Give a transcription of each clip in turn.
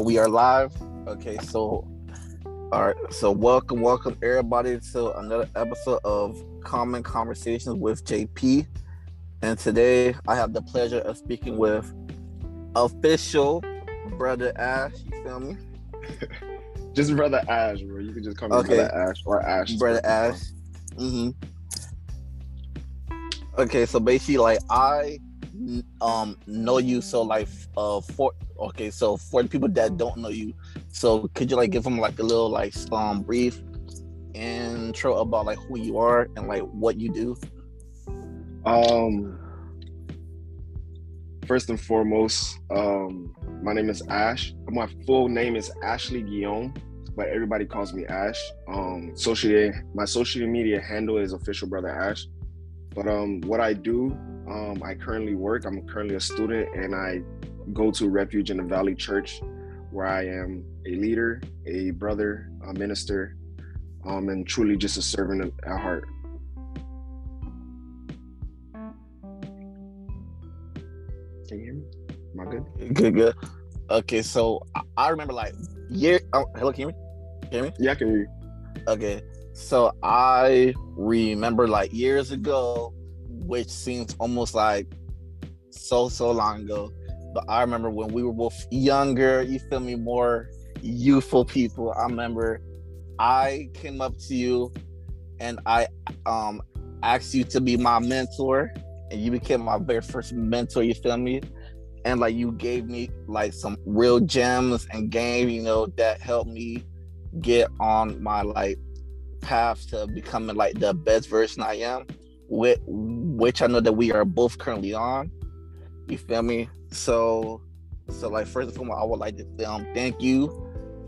we are live. Okay, so all right, so welcome, welcome everybody to another episode of Common Conversations with JP. And today I have the pleasure of speaking with official brother Ash. You feel me? just brother Ash, bro. You can just call me okay. brother Ash or Ash. Brother Ash. Mm-hmm. Okay, so basically, like I um know you so like uh for okay so for the people that don't know you so could you like give them like a little like um brief intro about like who you are and like what you do? Um first and foremost um my name is ash. My full name is ashley guillaume but everybody calls me ash. Um social my social media handle is official brother ash. But um what i do um, I currently work. I'm currently a student, and I go to Refuge in the Valley Church, where I am a leader, a brother, a minister, um, and truly just a servant at heart. Can you hear me? Am I good? Good, good. Okay, so I remember like year. Oh, hello, can you hear me? Can you hear me? Yeah, I can hear you. Okay, so I remember like years ago which seems almost like so so long ago. But I remember when we were both younger, you feel me, more youthful people. I remember I came up to you and I um asked you to be my mentor and you became my very first mentor, you feel me? And like you gave me like some real gems and game, you know, that helped me get on my like path to becoming like the best version I am with which I know that we are both currently on. You feel me? So, so like first and foremost, I would like to um, thank you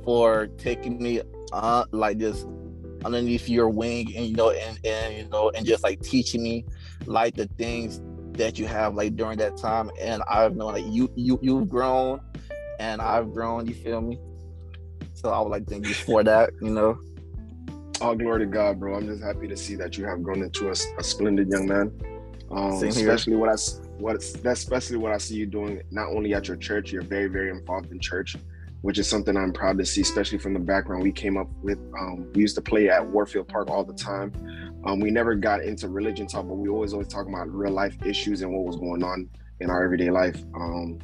for taking me uh like just underneath your wing and you know and and you know and just like teaching me like the things that you have like during that time and I've known like you you you've grown and I've grown, you feel me? So I would like to thank you for that, you know. All glory to God, bro. I'm just happy to see that you have grown into a, a splendid young man. Um, especially what I what that's especially what I see you doing not only at your church. You're very very involved in church, which is something I'm proud to see, especially from the background we came up with. Um, we used to play at Warfield Park all the time. Um, we never got into religion talk, but we always always talk about real life issues and what was going on in our everyday life. Um,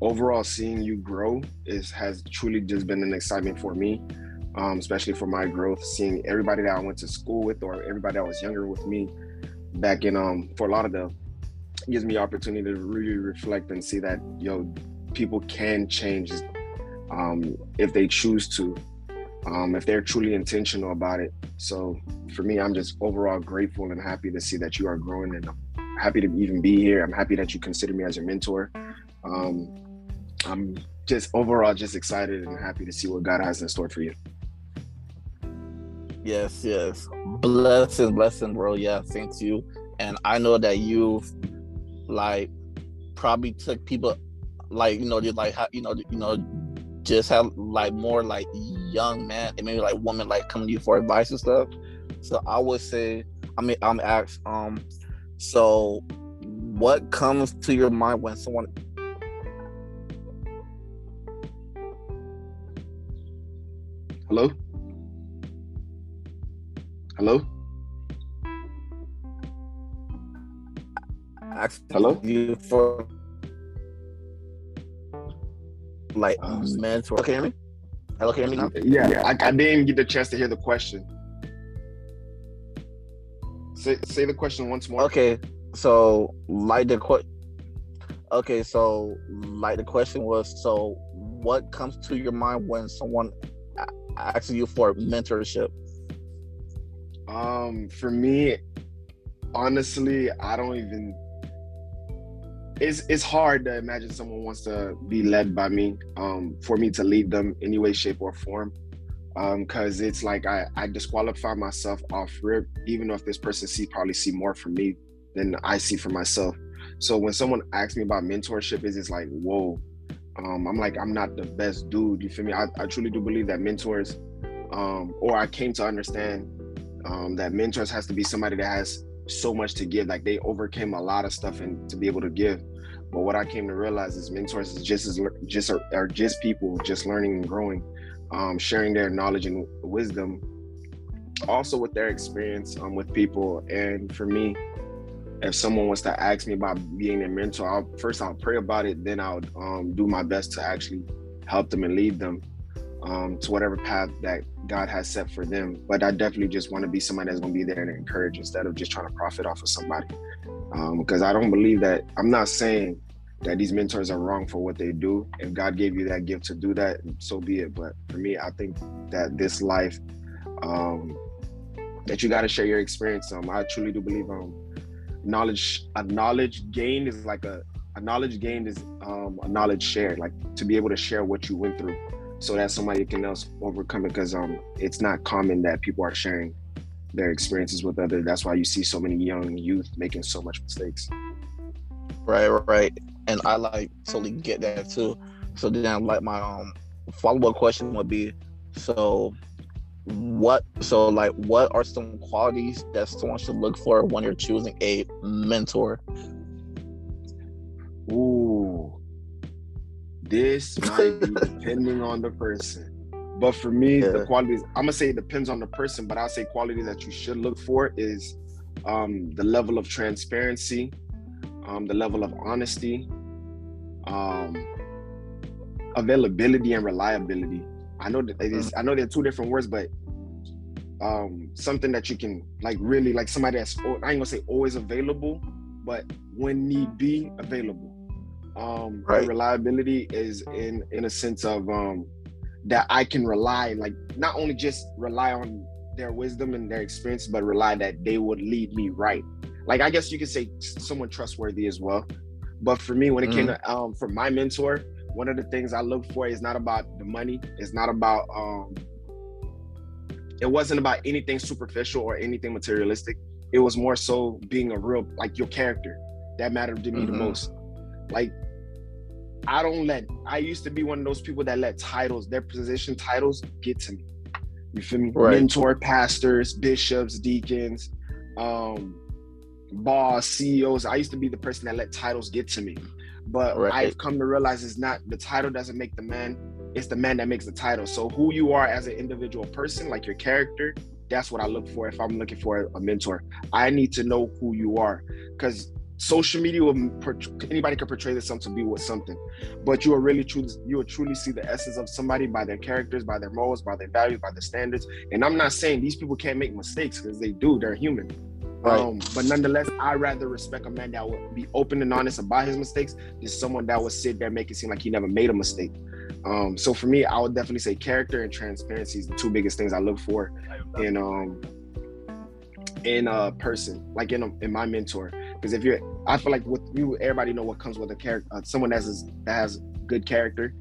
overall, seeing you grow is has truly just been an excitement for me um, especially for my growth. Seeing everybody that I went to school with or everybody that was younger with me back in um for a lot of them gives me opportunity to really reflect and see that yo people can change um, if they choose to um, if they're truly intentional about it. So for me i'm just overall grateful and happy to see that you are growing and i'm happy to even be here. I'm happy that you consider me as your mentor. Um, i'm just overall just excited and happy to see what god has in store for you Yes, yes. Blessing, blessing, bro. Yeah, thank you. And I know that you've like probably took people like you know just like you know you know just have like more like young man and maybe like women like coming to you for advice and stuff. So I would say, I mean, I'm asked, um, so what comes to your mind when someone Hello? Hello? Hello? You for like um, mentor. Okay, hear me? Hello, can you hear me now? Yeah, yeah. I, I didn't get the chance to hear the question. Say say the question once more. Okay, so like the question. Okay, so like the question was, so what comes to your mind when someone asks you for mentorship? Um, for me, honestly, I don't even. It's it's hard to imagine someone wants to be led by me. Um, for me to lead them any way, shape, or form. Um, because it's like I I disqualify myself off rip, even if this person see probably see more from me than I see for myself. So when someone asks me about mentorship, is it's like whoa. Um, I'm like I'm not the best dude. You feel me? I, I truly do believe that mentors, um, or I came to understand um, that mentors has to be somebody that has so much to give. Like they overcame a lot of stuff and to be able to give. But what I came to realize is mentors is just as just are, are just people just learning and growing, um, sharing their knowledge and wisdom, also with their experience um, with people. And for me, if someone was to ask me about being a mentor, I'll, first I'll pray about it, then I'll um, do my best to actually help them and lead them um, to whatever path that God has set for them. But I definitely just want to be somebody that's going to be there and encourage instead of just trying to profit off of somebody. Because um, I don't believe that, I'm not saying that these mentors are wrong for what they do. If God gave you that gift to do that, so be it. But for me, I think that this life, um, that you got to share your experience. Um, I truly do believe um, knowledge, a knowledge gained is like a, a knowledge gained is um, a knowledge shared, like to be able to share what you went through so that somebody can else overcome it because um it's not common that people are sharing their experiences with others. That's why you see so many young youth making so much mistakes. Right, right. And I like totally get that too. So then like my um follow-up question would be so what so like what are some qualities that someone should look for when you're choosing a mentor? Ooh, this might be depending on the person. But for me, yeah. the qualities I'm gonna say it depends on the person, but I'll say qualities that you should look for is um, the level of transparency, um, the level of honesty, um, availability and reliability. I know that it is, mm. I know they're two different words, but um, something that you can like really like somebody that's I ain't gonna say always available, but when need be available. Um, right. reliability is in in a sense of um, that I can rely, like not only just rely on their wisdom and their experience, but rely that they would lead me right. Like I guess you could say someone trustworthy as well. But for me, when it mm. came to um, for my mentor, one of the things I look for is not about the money. It's not about um, it wasn't about anything superficial or anything materialistic. It was more so being a real like your character that mattered to me mm-hmm. the most. Like I don't let I used to be one of those people that let titles, their position titles get to me. You feel me? Right. Mentor pastors, bishops, deacons, um, boss, CEOs. I used to be the person that let titles get to me. But right. I've come to realize it's not the title doesn't make the man, it's the man that makes the title. So who you are as an individual person, like your character, that's what I look for if I'm looking for a mentor. I need to know who you are. Because social media will anybody can portray themselves to be with something but you will really truly you will truly see the essence of somebody by their characters by their morals by their values by their standards. And i'm not saying these people can't make mistakes because they do they're human. Right. um, but nonetheless i rather respect a man that will be open and honest about his mistakes than someone that will sit there make it seem like he never made a mistake. Um, so for me i would definitely say character and transparency is the two biggest things i look for in um in a person like in a, in my mentor. Because if you're, I feel like with you, everybody know what comes with a character. Uh, someone that has that has good character,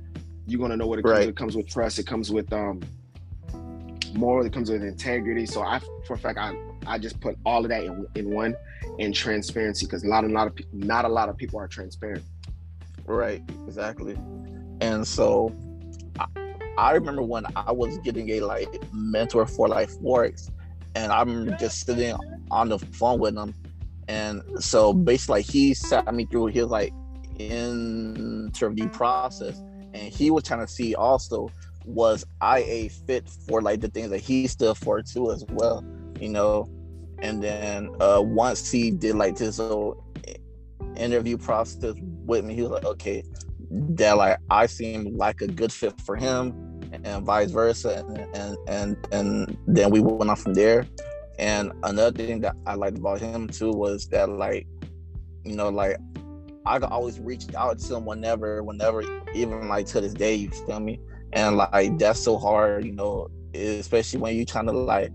you're gonna know what it comes. Right. With. It comes with trust. It comes with um moral. It comes with integrity. So I, for a fact, I I just put all of that in, in one, and transparency because a lot a lot of not a lot of people are transparent. Right. Exactly. And so I, I remember when I was getting a like mentor for like forex, and I'm just sitting on the phone with them and so basically like, he sat me through his like interview process and he was trying to see also was I a fit for like the things that he stood for too as well, you know. And then uh once he did like this little interview process with me, he was like, okay, that like I seem like a good fit for him and vice versa and and and, and then we went on from there and another thing that I liked about him too was that like, you know, like I could always reach out to him whenever, whenever, even like to this day, you feel me? And like that's so hard, you know, especially when you're trying to like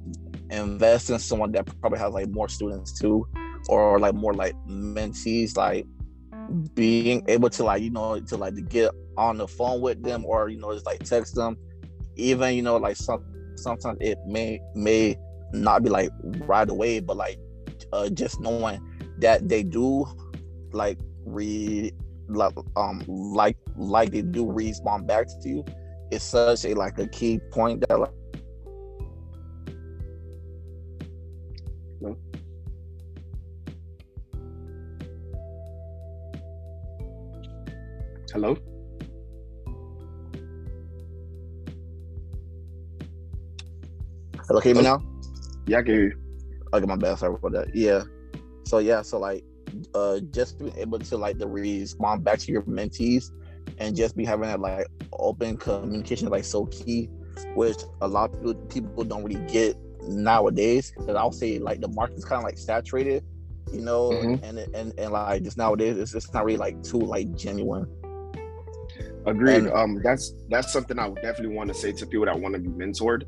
invest in someone that probably has like more students too, or like more like mentees, like being able to like, you know, to like to get on the phone with them or, you know, just like text them, even, you know, like some sometimes it may may not be like right away, but like uh, just knowing that they do like read like um like like they do respond back to you is such a like a key point that like Hello. Hello, hear me now? Yeah, I can hear you. Okay, my bad. Sorry about that. Yeah. So yeah, so like uh just being able to like the respond back to your mentees and just be having that like open communication like so key, which a lot of people, people don't really get nowadays. Because I'll say like the market's kind of like saturated, you know, mm-hmm. and and and like just nowadays it's just not really like too like genuine. Agreed. And, um, that's that's something I would definitely want to say to people that want to be mentored.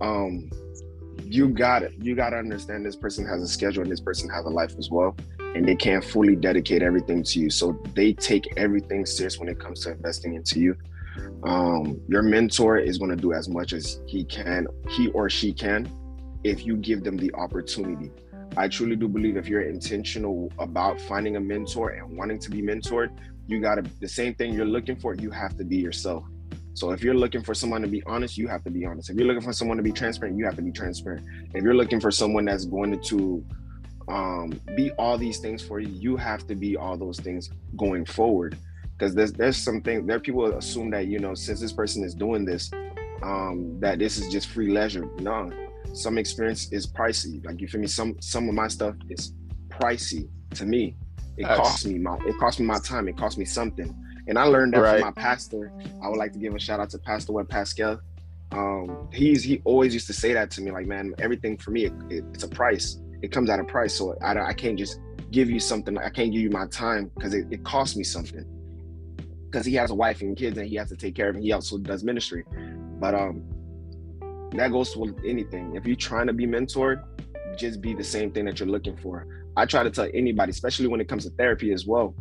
Um, you got it. You got to understand this person has a schedule and this person has a life as well, and they can't fully dedicate everything to you. So they take everything serious when it comes to investing into you. Um, your mentor is going to do as much as he can, he or she can, if you give them the opportunity. I truly do believe if you're intentional about finding a mentor and wanting to be mentored, you got to the same thing you're looking for. You have to be yourself. So if you're looking for someone to be honest, you have to be honest. If you're looking for someone to be transparent, you have to be transparent. If you're looking for someone that's going to um, be all these things for you, you have to be all those things going forward. Because there's there's something there. People assume that you know since this person is doing this, um, that this is just free leisure. No, some experience is pricey. Like you feel me? Some some of my stuff is pricey to me. It costs me my it costs me my time. It costs me something. And I learned that right. from my pastor. I would like to give a shout out to Pastor Webb Pascal. Um, he's he always used to say that to me, like, man, everything for me, it, it, it's a price. It comes at a price, so I, I can't just give you something. I can't give you my time because it, it costs me something. Because he has a wife and kids, and he has to take care of. Him. He also does ministry, but um, that goes with anything. If you're trying to be mentored, just be the same thing that you're looking for. I try to tell anybody, especially when it comes to therapy as well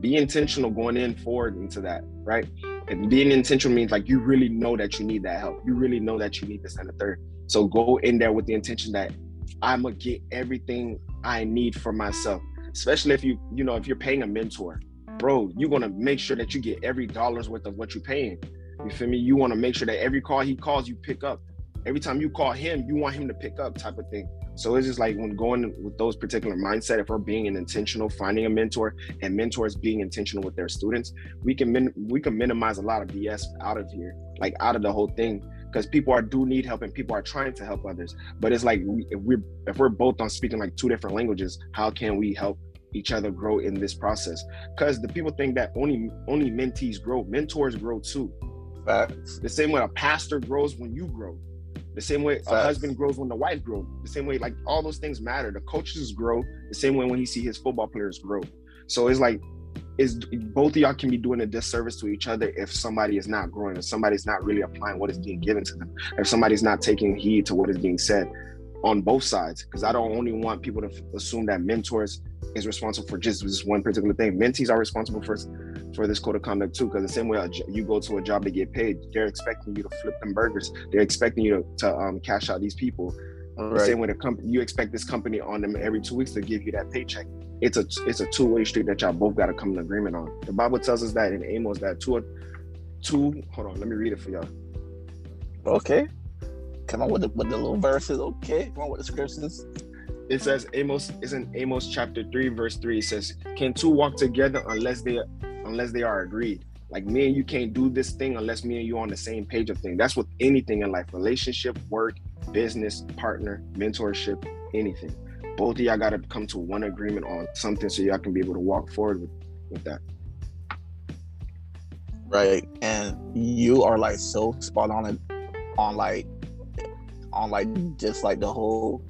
be intentional going in forward into that, right? And being intentional means like you really know that you need that help. You really know that you need this and the third. So go in there with the intention that I'm gonna get everything I need for myself. Especially if you, you know, if you're paying a mentor, bro, you're gonna make sure that you get every dollar's worth of what you're paying. You feel me? You want to make sure that every call he calls, you pick up. Every time you call him, you want him to pick up, type of thing. So it's just like when going with those particular mindset, if we're being an intentional, finding a mentor, and mentors being intentional with their students, we can min- we can minimize a lot of BS out of here, like out of the whole thing, because people are do need help and people are trying to help others. But it's like we, if we're if we're both on speaking like two different languages, how can we help each other grow in this process? Because the people think that only only mentees grow, mentors grow too. Facts. The same way a pastor grows when you grow. The same way Facts. a husband grows when the wife grows. The same way, like all those things matter. The coaches grow the same way when he see his football players grow. So it's like, is both of y'all can be doing a disservice to each other if somebody is not growing, if somebody's not really applying what is being given to them, if somebody's not taking heed to what is being said on both sides. Because I don't only want people to assume that mentors is responsible for just this one particular thing. Mentees are responsible for for this code of conduct too. Because the same way you go to a job to get paid, they're expecting you to flip them burgers. They're expecting you to, to um, cash out these people. Right. The same way the company you expect this company on them every two weeks to give you that paycheck. It's a it's a two way street that y'all both got to come to agreement on. The Bible tells us that in Amos that two two. Hold on, let me read it for y'all. Okay, come on with the with the little verses. Okay, come on with the scriptures. It says Amos is in Amos chapter 3 verse 3 it says can two walk together unless they unless they are agreed? Like me and you can't do this thing unless me and you on the same page of thing that's with anything in life relationship work business partner mentorship anything. Both of y'all got to come to one agreement on something so y'all can be able to walk forward with, with that. Right and you are like so spot on it on like on like just like the whole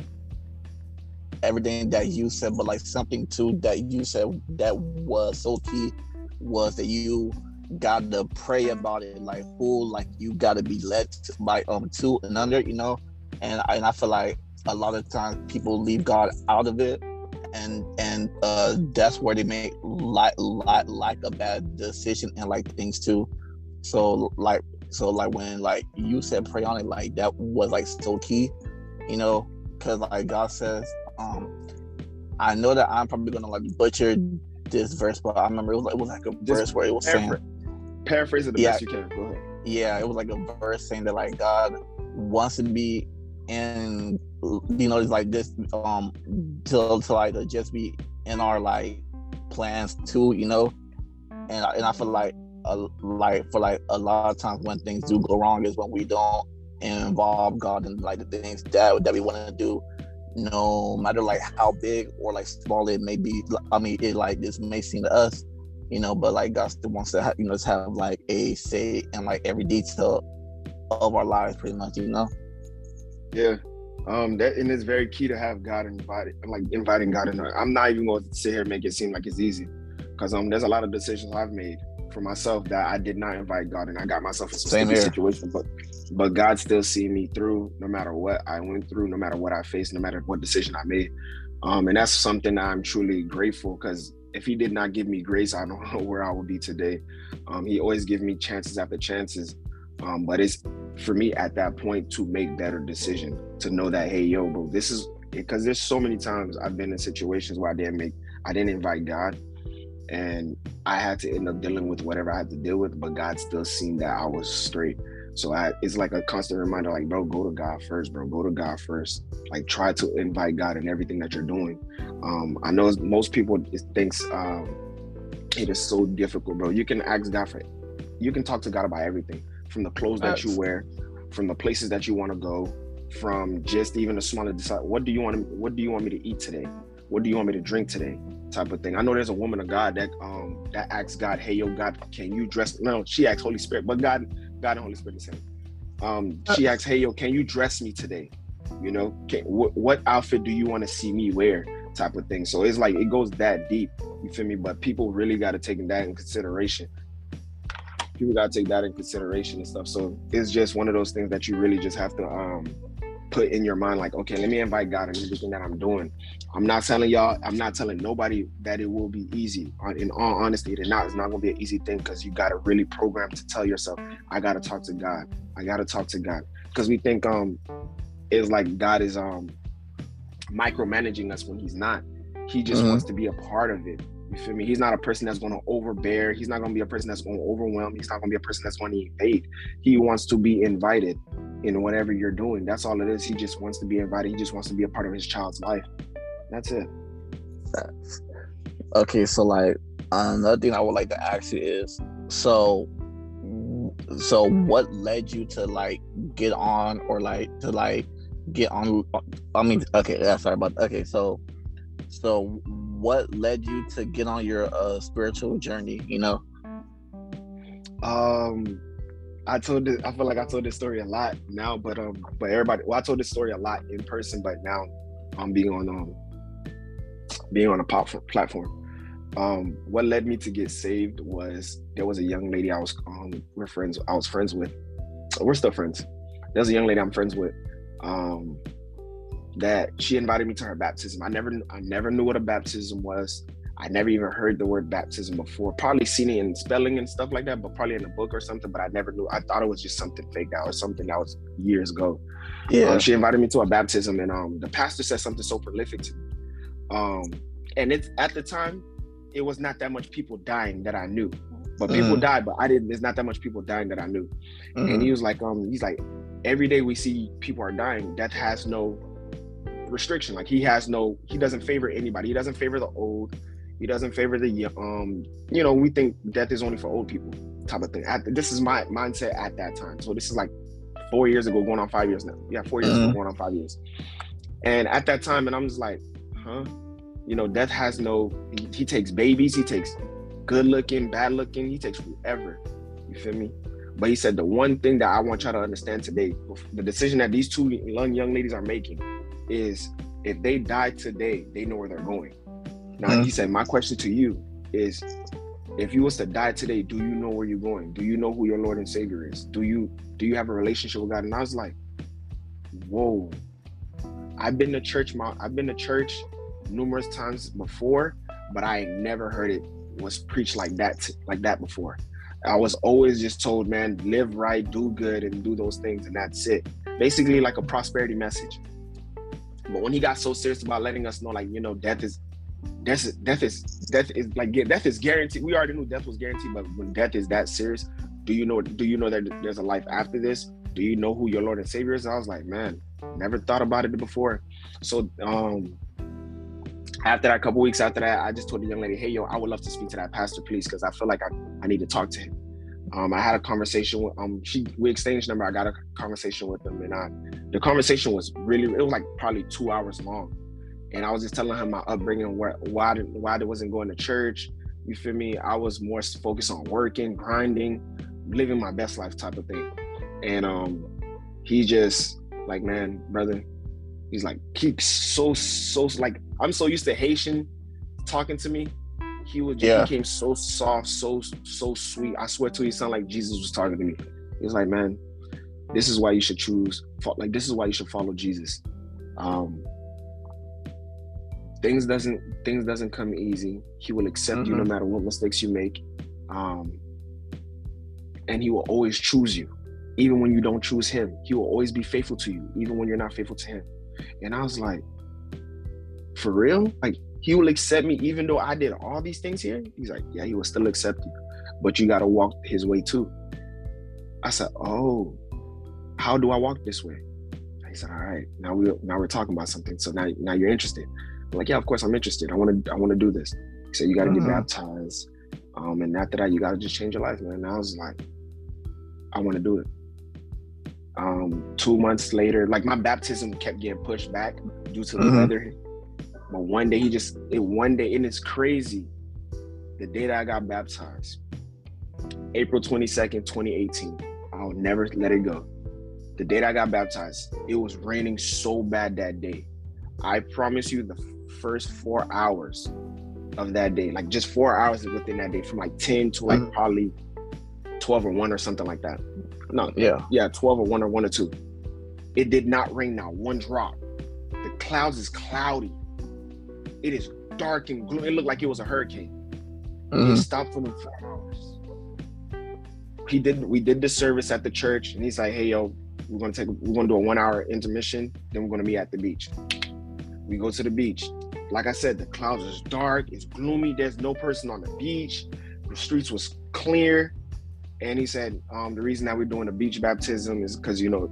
everything that you said, but like something too that you said that was so key was that you got to pray about it, like who, like you got to be led by um two and under, you know, and and I feel like a lot of times people leave God out of it, and and uh that's where they make like like like a bad decision and like things too. So like so like when like you said pray on it, like that was like so key, you know, because like God says um, I know that I'm probably gonna like butcher this verse, but I remember it was like it was like a Just verse where it was saying paraphrase it the yeah, best you can. Go ahead. Yeah, it was like a verse saying that like God wants to be in you know it's like this um to, to like to just be in our like plans too, you know. And and I feel like a, like for like a lot of times when things do go wrong is when we don't involve God in like the things that that we want to do, no matter like how big or like small it may be. I mean, it like this may seem to us, you know, but like God still wants to have, you know to have like a say in like every detail of our lives, pretty much, you know. Yeah, um, that and it's very key to have God invited, like inviting God in. I'm not even going to sit here and make it seem like it's easy, because um, there's a lot of decisions I've made for myself that I did not invite God, and I got myself in some situation. But but God still see me through, no matter what I went through, no matter what I faced, no matter what decision I made. Um, and that's something I'm truly grateful because if He did not give me grace, I don't know where I would be today. Um, he always give me chances after chances, um, but it's for me at that point to make better decision to know that hey yo bro this is because there's so many times I've been in situations where I didn't make I didn't invite God and I had to end up dealing with whatever I had to deal with but God still seen that I was straight. So I it's like a constant reminder like bro go to God first bro. Go to God first. Like try to invite God in everything that you're doing. Um I know most people thinks um it is so difficult bro. You can ask God for it, you can talk to God about everything from the clothes that you wear, from the places that you want to go, from just even the smaller decide what do you want to, what do you want me to eat today? What do you want me to drink today? Type of thing. I know there's a woman of God that um that asks God, hey yo God, can you dress no, she asks Holy Spirit, but God, God and Holy Spirit the same. Um she uh, asks, hey yo, can you dress me today? You know, can, what, what outfit do you want to see me wear? Type of thing. So it's like it goes that deep. You feel me? But people really got to take that in consideration people gotta take that in consideration and stuff. So it's just one of those things that you really just have to um put in your mind, like, okay, let me invite God in everything that I'm doing. I'm not telling y'all, I'm not telling nobody that it will be easy. In all honesty, it's not. It's not gonna be an easy thing because you gotta really program to tell yourself, I gotta talk to God. I gotta talk to God because we think um it's like God is um micromanaging us when He's not. He just mm-hmm. wants to be a part of it. You feel me? He's not a person that's going to overbear. He's not going to be a person that's going to overwhelm. He's not going to be a person that's going to invade. He wants to be invited in whatever you're doing. That's all it is. He just wants to be invited. He just wants to be a part of his child's life. That's it. Okay, so like another thing I would like to ask you is so so what led you to like get on or like to like get on I mean okay, yeah, sorry about okay, so so what led you to get on your uh, spiritual journey? You know. Um, I told this, I feel like I told this story a lot now, but um, but everybody, well, I told this story a lot in person, but now I'm being on um, being on a pop platform. Um, what led me to get saved was there was a young lady I was um, we're friends, I was friends with. We're still friends. There's a young lady I'm friends with. Um, that she invited me to her baptism. I never I never knew what a baptism was. I never even heard the word baptism before. Probably seen it in spelling and stuff like that, but probably in a book or something. But I never knew. I thought it was just something fake out or something that was years ago. Yeah. Um, she invited me to a baptism, and um, the pastor said something so prolific to me. Um, and it's at the time, it was not that much people dying that I knew, but people mm-hmm. died. But I didn't. There's not that much people dying that I knew. Mm-hmm. And he was like, um, he's like, every day we see people are dying. Death has no restriction. Like he has no, he doesn't favor anybody. He doesn't favor the old. He doesn't favor the um. You know, we think death is only for old people, type of thing. At, this is my mindset at that time. So this is like four years ago, going on five years now. Yeah, 4 years mm-hmm. ago, going on five years. And at that time, and I'm just like, huh? You know, death has no. He, he takes babies. He takes good looking, bad looking. He takes whoever. You feel me? But he said the one thing that I want y'all to understand today, the decision that these two young young ladies are making, is if they die today, they know where they're going. Now mm-hmm. he said, my question to you is if you was to die today, do you know where you're going? Do you know who your Lord and Savior is? Do you do you have a relationship with God? And I was like, whoa. I've been to church, I've been to church numerous times before, but I never heard it was preached like that like that before. I was always just told, man, live right, do good, and do those things, and that's it. Basically, like a prosperity message. But when he got so serious about letting us know, like, you know, death is death is death is death is like death is guaranteed. We already knew death was guaranteed, but when death is that serious, do you know do you know that there's a life after this? Do you know who your Lord and Savior is? I was like, man, never thought about it before. So um after that, couple weeks after that, I just told the young lady, hey yo, I would love to speak to that pastor, please, because I feel like I, I need to talk to him. Um, I had a conversation with um she we exchanged number. I got a conversation with them, and I the conversation was really it was like probably two hours long, and I was just telling her my upbringing, where why why I wasn't going to church. You feel me? I was more focused on working, grinding, living my best life type of thing, and um he just like man, brother, he's like keeps so so like I'm so used to Haitian talking to me he would yeah. became so soft, so so sweet. I swear to you, he sounded like Jesus was talking to me. He was like, man, this is why you should choose. Like this is why you should follow Jesus. Um, things doesn't things doesn't come easy. He will accept mm-hmm. you no mm-hmm. matter what mistakes you make, um, and he will always choose you, even when you don't choose him. He will always be faithful to you, even when you're not faithful to him. And I was like, for real? Like he will accept me even though I did all these things here. He's like, yeah, he will still accept you, but you got to walk his way too. I said, oh, how do I walk this way? He said, all right, now we now we're talking about something. So now now you're interested. I'm like, yeah, of course I'm interested. I want to I want to do this. He said, you got to mm-hmm. get baptized, um, and after that, you got to just change your life, man. And I was like, I want to do it. Um, two months later, like my baptism kept getting pushed back due to the mm-hmm. weather but one day he just it one day and it's crazy. The day that I got baptized, April 22nd, 2018. I'll never let it go. The day that I got baptized, it was raining so bad that day. I promise you the first four hours of that day, like just four hours within that day, from like 10 to like mm-hmm. probably 12 or 1 or something like that. No, yeah. Yeah, 12 or 1 or 1 or 2. It did not rain now, one drop. The clouds is cloudy. It is dark and gloomy. It looked like it was a hurricane. Mm-hmm. He stopped for the four hours. He did. We did the service at the church, and he's like, "Hey, yo, we're gonna take. We're gonna do a one-hour intermission. Then we're gonna meet at the beach." We go to the beach. Like I said, the clouds is dark. It's gloomy. There's no person on the beach. The streets was clear. And he said, um, the reason that we're doing a beach baptism is because you know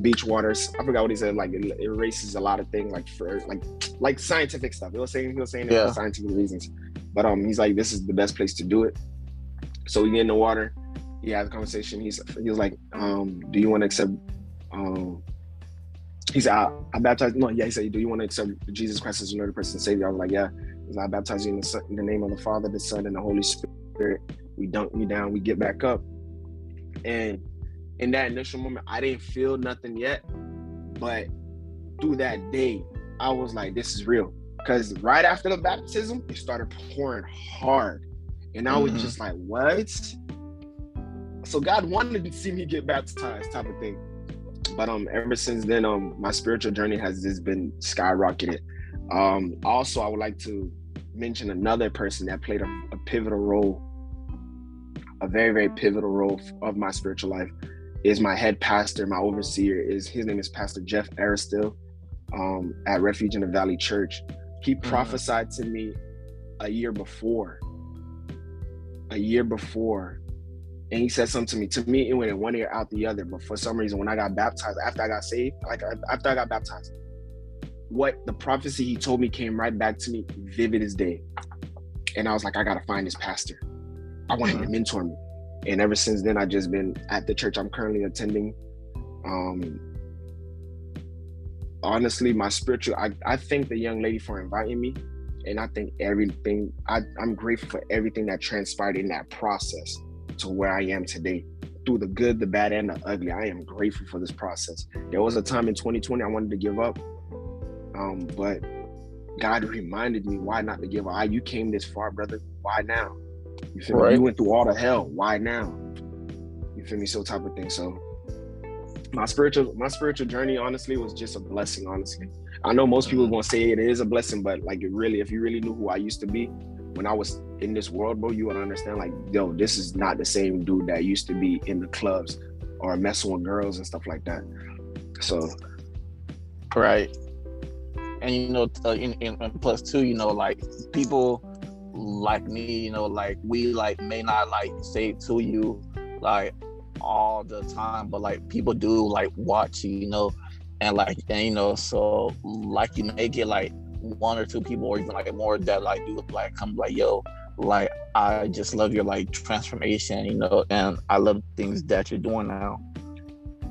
beach waters. I forgot what he said. Like it erases a lot of things, like for like like scientific stuff. He was saying he was saying it for scientific reasons. But um, he's like, this is the best place to do it. So we get in the water. He had a conversation. He's he was like, um, do you want to accept? Um, he said, I, I baptize. No, yeah. He said, do you want to accept Jesus Christ as your Lord, person, Savior? I was like, yeah. Like, I baptize you in the, in the name of the Father, the Son, and the Holy Spirit. We dunk me down. We get back up, and in that initial moment, I didn't feel nothing yet. But through that day, I was like, this is real. Because right after the baptism, it started pouring hard. And I was mm-hmm. just like, what? So God wanted to see me get baptized, type of thing. But um, ever since then, um, my spiritual journey has just been skyrocketed. Um, also, I would like to mention another person that played a, a pivotal role, a very, very pivotal role of my spiritual life is my head pastor, my overseer is his name is Pastor Jeff Aristil um, at Refuge in the Valley Church. He mm-hmm. prophesied to me a year before, a year before, and he said something to me. To me, it went in one ear out the other. But for some reason, when I got baptized, after I got saved, like after I got baptized, what the prophecy he told me came right back to me, vivid as day. And I was like, I gotta find this pastor. I want him to mm-hmm. mentor me and ever since then i've just been at the church i'm currently attending um honestly my spiritual i, I thank the young lady for inviting me and i think everything I, i'm grateful for everything that transpired in that process to where i am today through the good the bad and the ugly i am grateful for this process there was a time in 2020 i wanted to give up um but god reminded me why not to give up you came this far brother why now you feel right. me? You went through all the hell. Why now? You feel me? So type of thing. So my spiritual my spiritual journey honestly was just a blessing. Honestly, I know most people are mm-hmm. gonna say it is a blessing, but like it really, if you really knew who I used to be when I was in this world, bro, you would understand. Like, yo, this is not the same dude that used to be in the clubs or messing with girls and stuff like that. So, right. And you know, uh, plus two, you know, like people like me, you know, like we like may not like say to you like all the time, but like people do like watch you, you know, and like and you know, so like you may get like one or two people or even like more that like do like come like yo, like I just love your like transformation, you know, and I love things that you're doing now.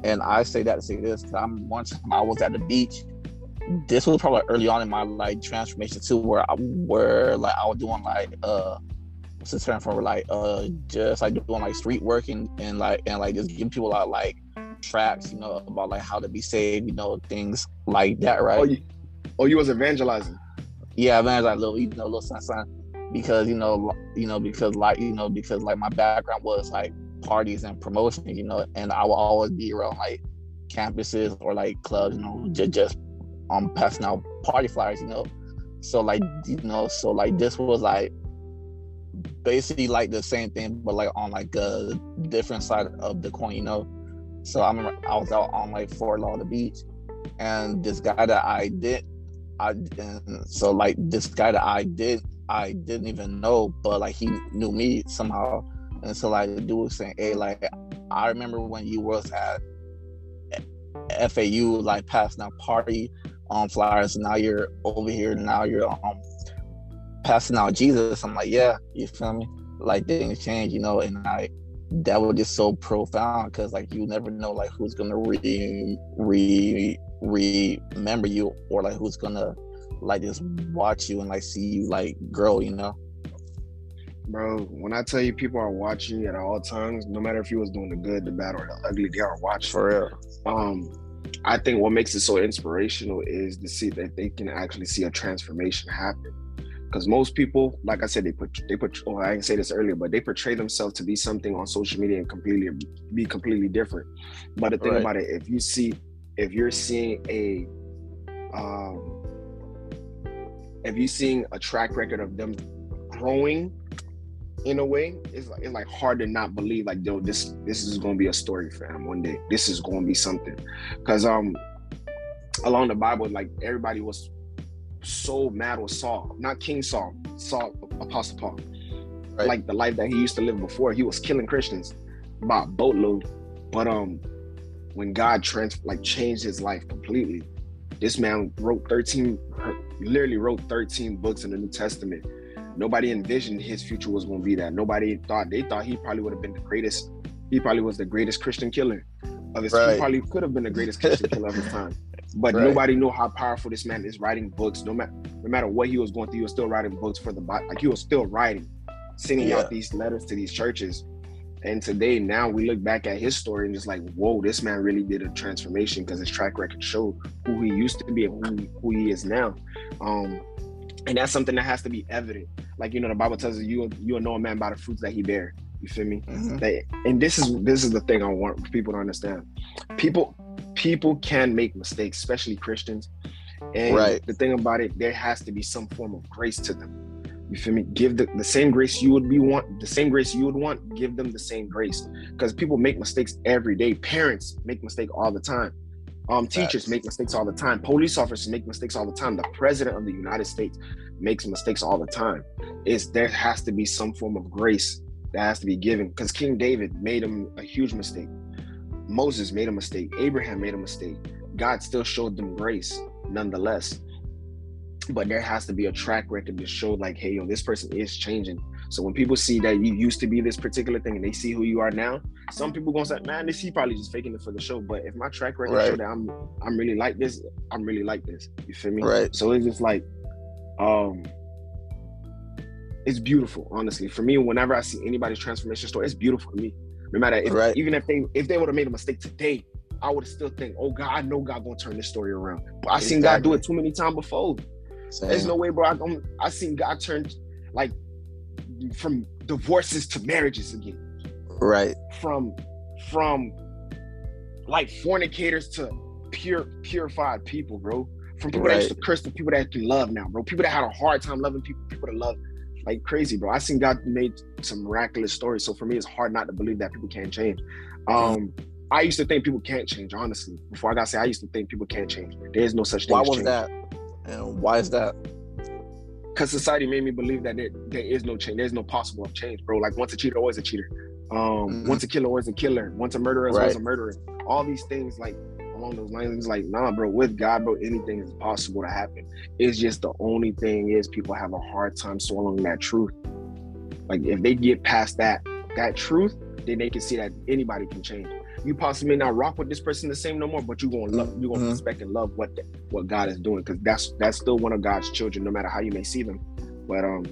And I say that to say this because I'm once I was at the beach. This was probably early on in my like transformation too, where I where like I was doing like uh what's the term for like uh just like doing like street working and like and like just giving people out like tracks, you know, about like how to be saved, you know, things like that, right? Oh, you, oh, you was evangelizing. Yeah, evangelizing, little, you know, little son, son, because you know, you know, because like you know, because like my background was like parties and promotion, you know, and I will always be around like campuses or like clubs, you know, just just um passing out party flyers, you know. So like you know, so like this was like basically like the same thing, but like on like a different side of the coin, you know. So I remember I was out on like Fort Lauderdale Beach, and this guy that I did, I and so like this guy that I did, I didn't even know, but like he knew me somehow, and so like the dude was saying, "Hey, like I remember when you was at FAU, like passing out party on flyers, and now you're over here, now you're um passing out Jesus." I'm like, "Yeah, you feel me? Like things change, you know," and I that was just so profound because like you never know like who's gonna re re remember you or like who's gonna like just watch you and like see you like grow you know bro when i tell you people are watching you at all times no matter if you was doing the good the bad or the ugly they are watching for real um i think what makes it so inspirational is to see that they can actually see a transformation happen because most people, like I said, they put they put. Oh, I didn't say this earlier, but they portray themselves to be something on social media and completely be completely different. But the thing right. about it, if you see, if you're seeing a, um, if you're seeing a track record of them growing in a way, it's like it's like hard to not believe like yo, this this is gonna be a story for him one day. This is gonna be something, because um, along the Bible, like everybody was so mad with Saul, not King Saul, Saul Apostle Paul. Right. Like the life that he used to live before, he was killing Christians by boatload. But um, when God trans like changed his life completely, this man wrote 13, literally wrote 13 books in the New Testament. Nobody envisioned his future was going to be that. Nobody thought they thought he probably would have been the greatest. He probably was the greatest Christian killer of his. Right. He probably could have been the greatest Christian killer of his time. But right. nobody knew how powerful this man is writing books. No matter no matter what he was going through, he was still writing books for the like he was still writing, sending yeah. out these letters to these churches. And today, now we look back at his story and just like, whoa, this man really did a transformation because his track record showed who he used to be and who, who he is now. Um, and that's something that has to be evident. Like you know, the Bible tells us you you'll know a man by the fruits that he bear. You feel me? Mm-hmm. They, and this is this is the thing I want people to understand. People people can make mistakes, especially Christians. And right. the thing about it, there has to be some form of grace to them. You feel me? Give the, the same grace you would be want, the same grace you would want, give them the same grace. Because people make mistakes every day. Parents make mistakes all the time. Um, teachers make mistakes all the time. Police officers make mistakes all the time. The president of the United States makes mistakes all the time. Is there has to be some form of grace that has to be given. Because King David made him a huge mistake. Moses made a mistake. Abraham made a mistake. God still showed them grace nonetheless. But there has to be a track record to show, like, hey, yo, this person is changing. So when people see that you used to be this particular thing and they see who you are now, some people gonna say, man, this he probably just faking it for the show. But if my track record right. show that I'm I'm really like this, I'm really like this. You feel me? Right. So it's just like, um, it's beautiful, honestly. For me, whenever I see anybody's transformation story, it's beautiful to me. No matter if right. even if they if they would have made a mistake today, I would still think, oh God, I know God gonna turn this story around. But I seen God do it too many times before. Same. There's no way, bro. I, I'm, I seen God turn like from divorces to marriages again. Right. From from like fornicators to pure purified people, bro. From people right. that used to curse to people that can love now, bro. People that had a hard time loving people, people that love like crazy, bro. I seen God made some miraculous stories. So for me, it's hard not to believe that people can't change. Um, I used to think people can't change, honestly. Before I got say, I used to think people can't change. There is no such thing. Why was change. that? And why is that? Because society made me believe that there, there is no change. There's no possible of change, bro. Like once a cheater, always a cheater. Um, mm-hmm. once a killer, always a killer. Once a murderer, right. always a murderer. All these things, like along those lines. It's like, nah, bro, with God, bro, anything is possible to happen. It's just the only thing is people have a hard time swallowing that truth. Like if they get past that that truth, then they can see that anybody can change. You possibly may not rock with this person the same no more, but you gonna love, you gonna mm-hmm. respect and love what the, what God is doing because that's that's still one of God's children, no matter how you may see them. But um,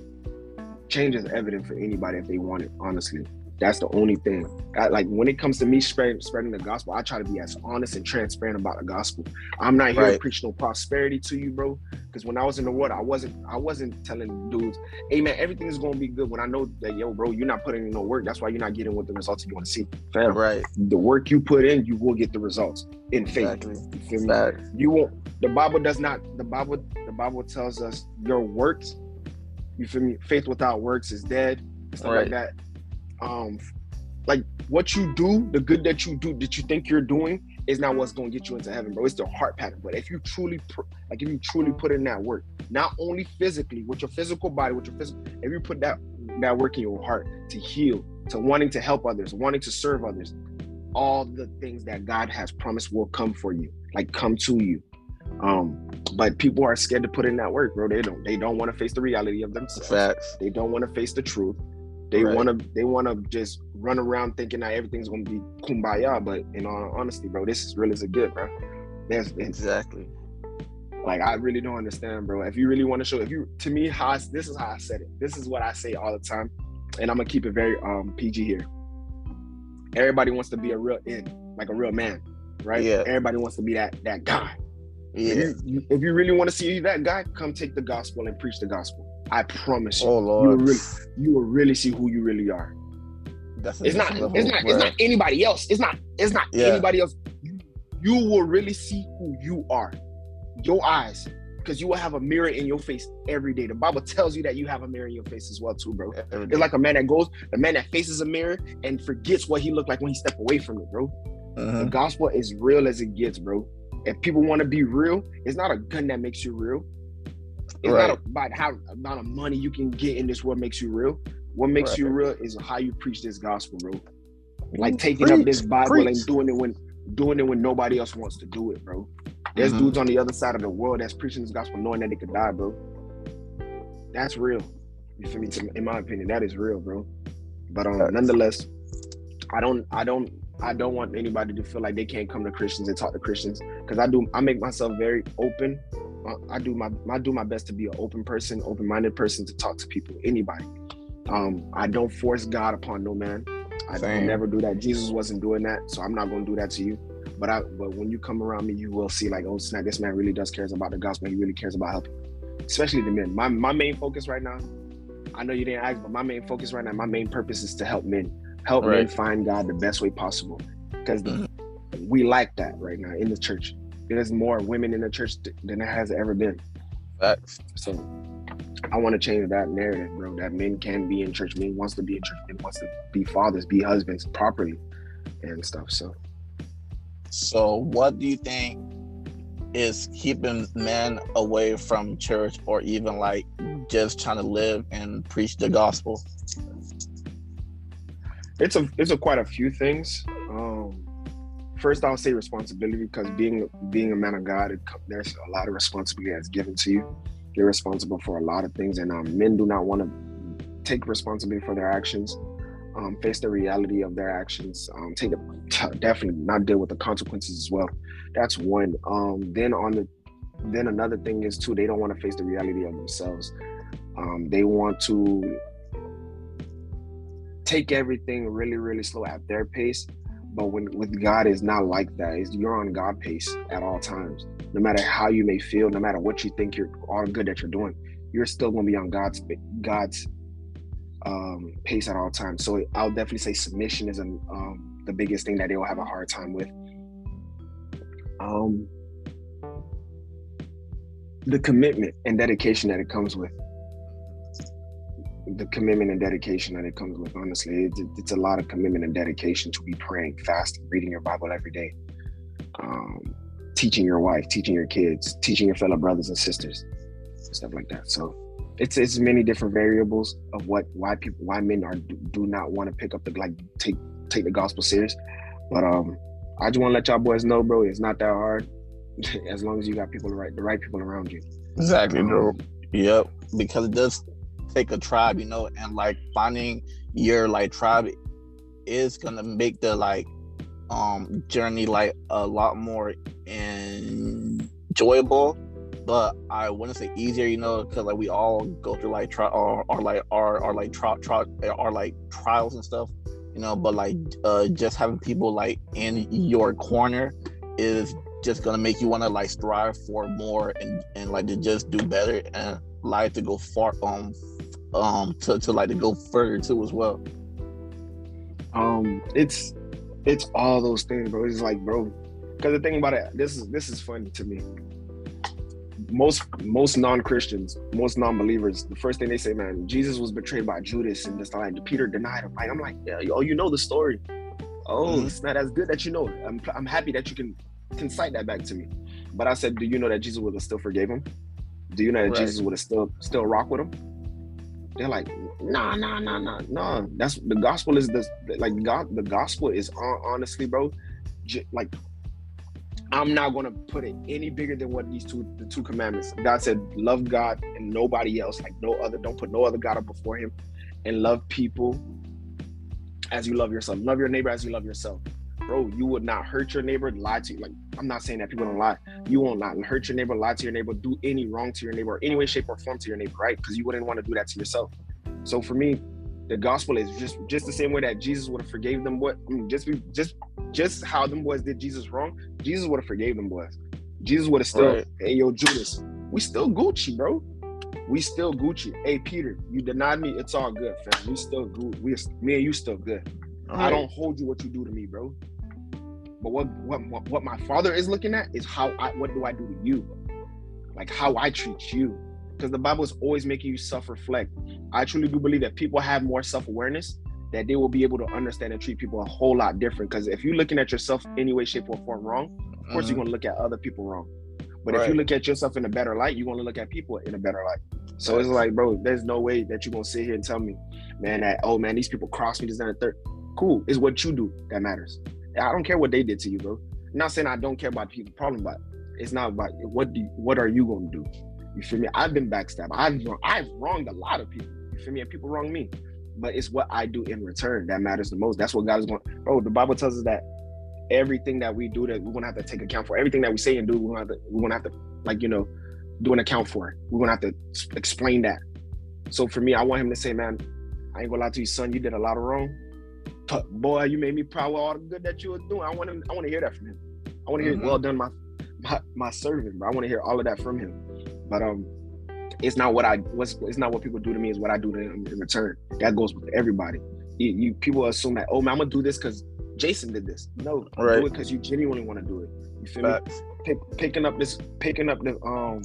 change is evident for anybody if they want it. Honestly, that's the only thing. I, like when it comes to me spreading spreading the gospel, I try to be as honest and transparent about the gospel. I'm not here right. to preach no prosperity to you, bro. Because when I was in the world, I wasn't I wasn't telling dudes, "Hey man, everything is gonna be good." When I know that, yo, bro, you're not putting in no work. That's why you're not getting what the results you want to see. Fam, right. The work you put in, you will get the results in faith. Exactly. You feel me? You won't. The Bible does not. The Bible. The Bible tells us your works. You feel me? Faith without works is dead. Stuff right. like that um like what you do, the good that you do that you think you're doing is not what's going to get you into heaven, bro. It's the heart pattern. But if you truly, like, if you truly put in that work, not only physically with your physical body, with your physical, if you put that that work in your heart to heal, to wanting to help others, wanting to serve others, all the things that God has promised will come for you, like come to you. Um, but people are scared to put in that work, bro. They don't. They don't want to face the reality of themselves. Facts. They don't want to face the truth. They right. want to they want to just run around thinking that everything's gonna be kumbaya. But in all honesty, bro, this is real as a good, bro. That's exactly. Like I really don't understand, bro. If you really want to show, if you to me, how I, this is how I said it. This is what I say all the time, and I'm gonna keep it very um PG here. Everybody wants to be a real in, like a real man, right? Yeah. Everybody wants to be that that guy. Yeah. If you, if you really want to see that guy, come take the gospel and preach the gospel. I promise you. Oh Lord. You will really, you will really see who you really are. That's it's not. It's not. It's not anybody else. It's not. It's not yeah. anybody else. You, you will really see who you are. Your eyes, because you will have a mirror in your face every day. The Bible tells you that you have a mirror in your face as well, too, bro. It's like a man that goes, the man that faces a mirror and forgets what he looked like when he stepped away from it, bro. Uh-huh. The gospel is real as it gets, bro. If people want to be real, it's not a gun that makes you real. It's right. not about how amount of money you can get in this world makes you real. What makes right. you real is how you preach this gospel, bro. Like taking preach, up this Bible preach. and doing it when doing it when nobody else wants to do it, bro. There's mm-hmm. dudes on the other side of the world that's preaching this gospel knowing that they could die, bro. That's real. You feel me? In my opinion, that is real, bro. But um, nonetheless, I don't, I don't, I don't want anybody to feel like they can't come to Christians and talk to Christians because I do. I make myself very open I do my I do my best to be an open person, open minded person to talk to people, anybody. Um, I don't force God upon no man. I Same. never do that. Jesus wasn't doing that, so I'm not going to do that to you. But I but when you come around me, you will see like, oh snap, this man really does cares about the gospel. He really cares about helping, especially the men. My my main focus right now. I know you didn't ask, but my main focus right now, my main purpose is to help men, help right. men find God the best way possible, because mm-hmm. we like that right now in the church there's more women in the church than there has ever been. Facts. So I want to change that narrative, bro. That men can be in church. Men wants to be in church. Men wants to be fathers, be husbands properly, and stuff. So. So what do you think is keeping men away from church, or even like just trying to live and preach the gospel? It's a it's a quite a few things. First I'll say responsibility because being being a man of God, it, there's a lot of responsibility that's given to you. You're responsible for a lot of things, and um, men do not want to take responsibility for their actions, um, face the reality of their actions, um, take it, definitely not deal with the consequences as well. That's one. Um, then on the then another thing is too they don't want to face the reality of themselves. Um, they want to take everything really really slow at their pace but when with God is not like that. It's, you're on God pace at all times. No matter how you may feel, no matter what you think you're all good that you're doing, you're still gonna be on God's God's um, pace at all times. So I'll definitely say submission is um, the biggest thing that they will have a hard time with. Um, the commitment and dedication that it comes with the commitment and dedication that it comes with. Honestly, it, it's a lot of commitment and dedication to be praying, fasting, reading your Bible every day, um, teaching your wife, teaching your kids, teaching your fellow brothers and sisters, stuff like that. So it's it's many different variables of what why people why men are do, not want to pick up the like take take the gospel serious. But um, I just want to let y'all boys know, bro, it's not that hard as long as you got people the right the right people around you. Exactly, bro. Yep, because it does take a tribe, you know, and like finding your like tribe is gonna make the like um journey like a lot more enjoyable but I wouldn't say easier, you know, because like we all go through like try or, or like our our like trial tri- our like trials and stuff, you know. But like uh, just having people like in your corner is just gonna make you want to like strive for more and and like to just do better and like to go far um um to, to like to go further too as well. Um, it's it's all those things, bro. It's like, bro, because the thing about it, this is this is funny to me most most non-Christians, most non-believers, the first thing they say, man, Jesus was betrayed by Judas and this like Peter denied him. Like, I'm like, yeah, oh, you know the story. Oh, mm-hmm. it's not as good that you know. I'm I'm happy that you can can cite that back to me. But I said, do you know that Jesus would have still forgave him? Do you know that right. Jesus would have still still rock with him? They're like, nah, nah, nah, nah, nah. That's the gospel is the like God. The gospel is honestly, bro. J- like I'm not to put it any bigger than what these two the two commandments. God said, "Love God and nobody else, like no other. Don't put no other god up before Him, and love people as you love yourself. Love your neighbor as you love yourself." Bro, you would not hurt your neighbor, lie to you. Like I'm not saying that people don't lie. You won't not hurt your neighbor, lie to your neighbor, do any wrong to your neighbor, or any way, shape, or form to your neighbor, right? Because you wouldn't want to do that to yourself. So for me, the gospel is just just the same way that Jesus would have forgave them. What I mean, just just just how them boys did Jesus wrong, Jesus would have forgave them boys. Jesus would have still, right. hey yo, Judas, we still Gucci, bro. We still Gucci. Hey Peter, you denied me. It's all good, fam. We still good. We me and you still good. I don't hold you what you do to me, bro. But what, what what my father is looking at is how I what do I do to you? Like how I treat you because the Bible is always making you self-reflect. I truly do believe that people have more self-awareness that they will be able to understand and treat people a whole lot different. Because if you're looking at yourself any way, shape, or form wrong, of course mm-hmm. you're gonna look at other people wrong. But right. if you look at yourself in a better light, you're gonna look at people in a better light. So it's like, bro, there's no way that you're gonna sit here and tell me, man, that oh man, these people cross me, this and the third. Cool, is what you do that matters. I don't care what they did to you, bro. I'm not saying I don't care about people problem, but it's not about what do you, what are you gonna do? You feel me? I've been backstabbed. I've I've wronged a lot of people. You feel me? And people wrong me. But it's what I do in return that matters the most. That's what God is going. Bro, the Bible tells us that everything that we do that we're gonna have to take account for. Everything that we say and do, we're gonna have to, we're gonna have to like you know do an account for. We're gonna have to explain that. So for me, I want him to say, man, I ain't gonna lie to you, son. You did a lot of wrong. Boy, you made me proud of all the good that you were doing. I want him. I want to hear that from him. I want to hear, mm-hmm. well done, my my, my servant. Bro. I want to hear all of that from him. But um, it's not what I what's it's not what people do to me. Is what I do to them in return. That goes with everybody. You, you people assume that oh man, I'm gonna do this because Jason did this. No, right. do it because you genuinely want to do it. You feel Facts. me? Pick, picking up this, picking up the um,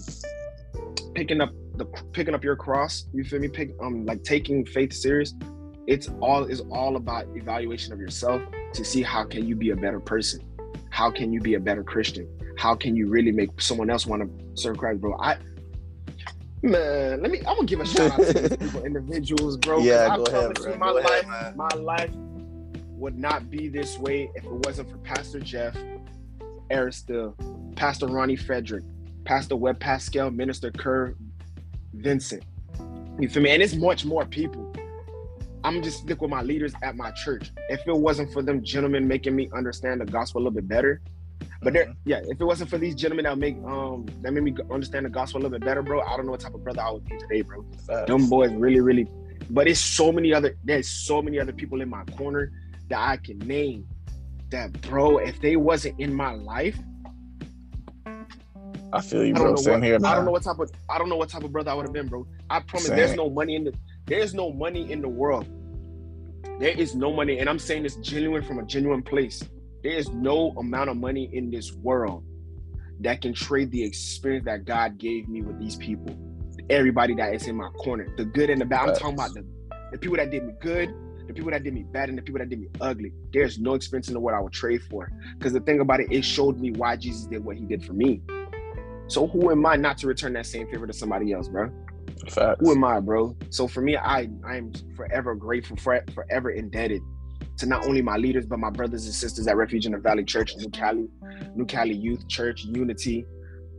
picking up the picking up your cross. You feel me? Pick um, like taking faith serious. It's all is all about evaluation of yourself to see how can you be a better person. How can you be a better Christian? How can you really make someone else want to serve Christ, bro? I Man, let me. I'm gonna give a shout out to these people, individuals, bro. Yeah, go ahead, bro. My go life, ahead, my life would not be this way if it wasn't for Pastor Jeff, Aristill, Pastor Ronnie Frederick, Pastor Webb Pascal, Minister Kerr, Vincent. You feel me? And it's much more people. I'm just stick with my leaders at my church. If it wasn't for them gentlemen making me understand the gospel a little bit better, but there, mm-hmm. yeah, if it wasn't for these gentlemen that make um that made me understand the gospel a little bit better, bro, I don't know what type of brother I would be today, bro. Them boys really, really. But it's so many other. There's so many other people in my corner that I can name. That bro, if they wasn't in my life, I feel you, bro. Same what, here, man. I don't know what type of I don't know what type of brother I would have been, bro. I promise. Same. There's no money in the. There's no money in the world. There is no money, and I'm saying this genuine from a genuine place. There is no amount of money in this world that can trade the experience that God gave me with these people. Everybody that is in my corner, the good and the bad. I'm talking about the, the people that did me good, the people that did me bad, and the people that did me ugly. There's no experience in the world I would trade for. Because the thing about it, it showed me why Jesus did what he did for me. So who am I not to return that same favor to somebody else, bro? Facts. Who am I, bro? So for me, I I am forever grateful, for, forever indebted to not only my leaders but my brothers and sisters at Refuge in the Valley Church, New Cali, New Cali Youth Church, Unity,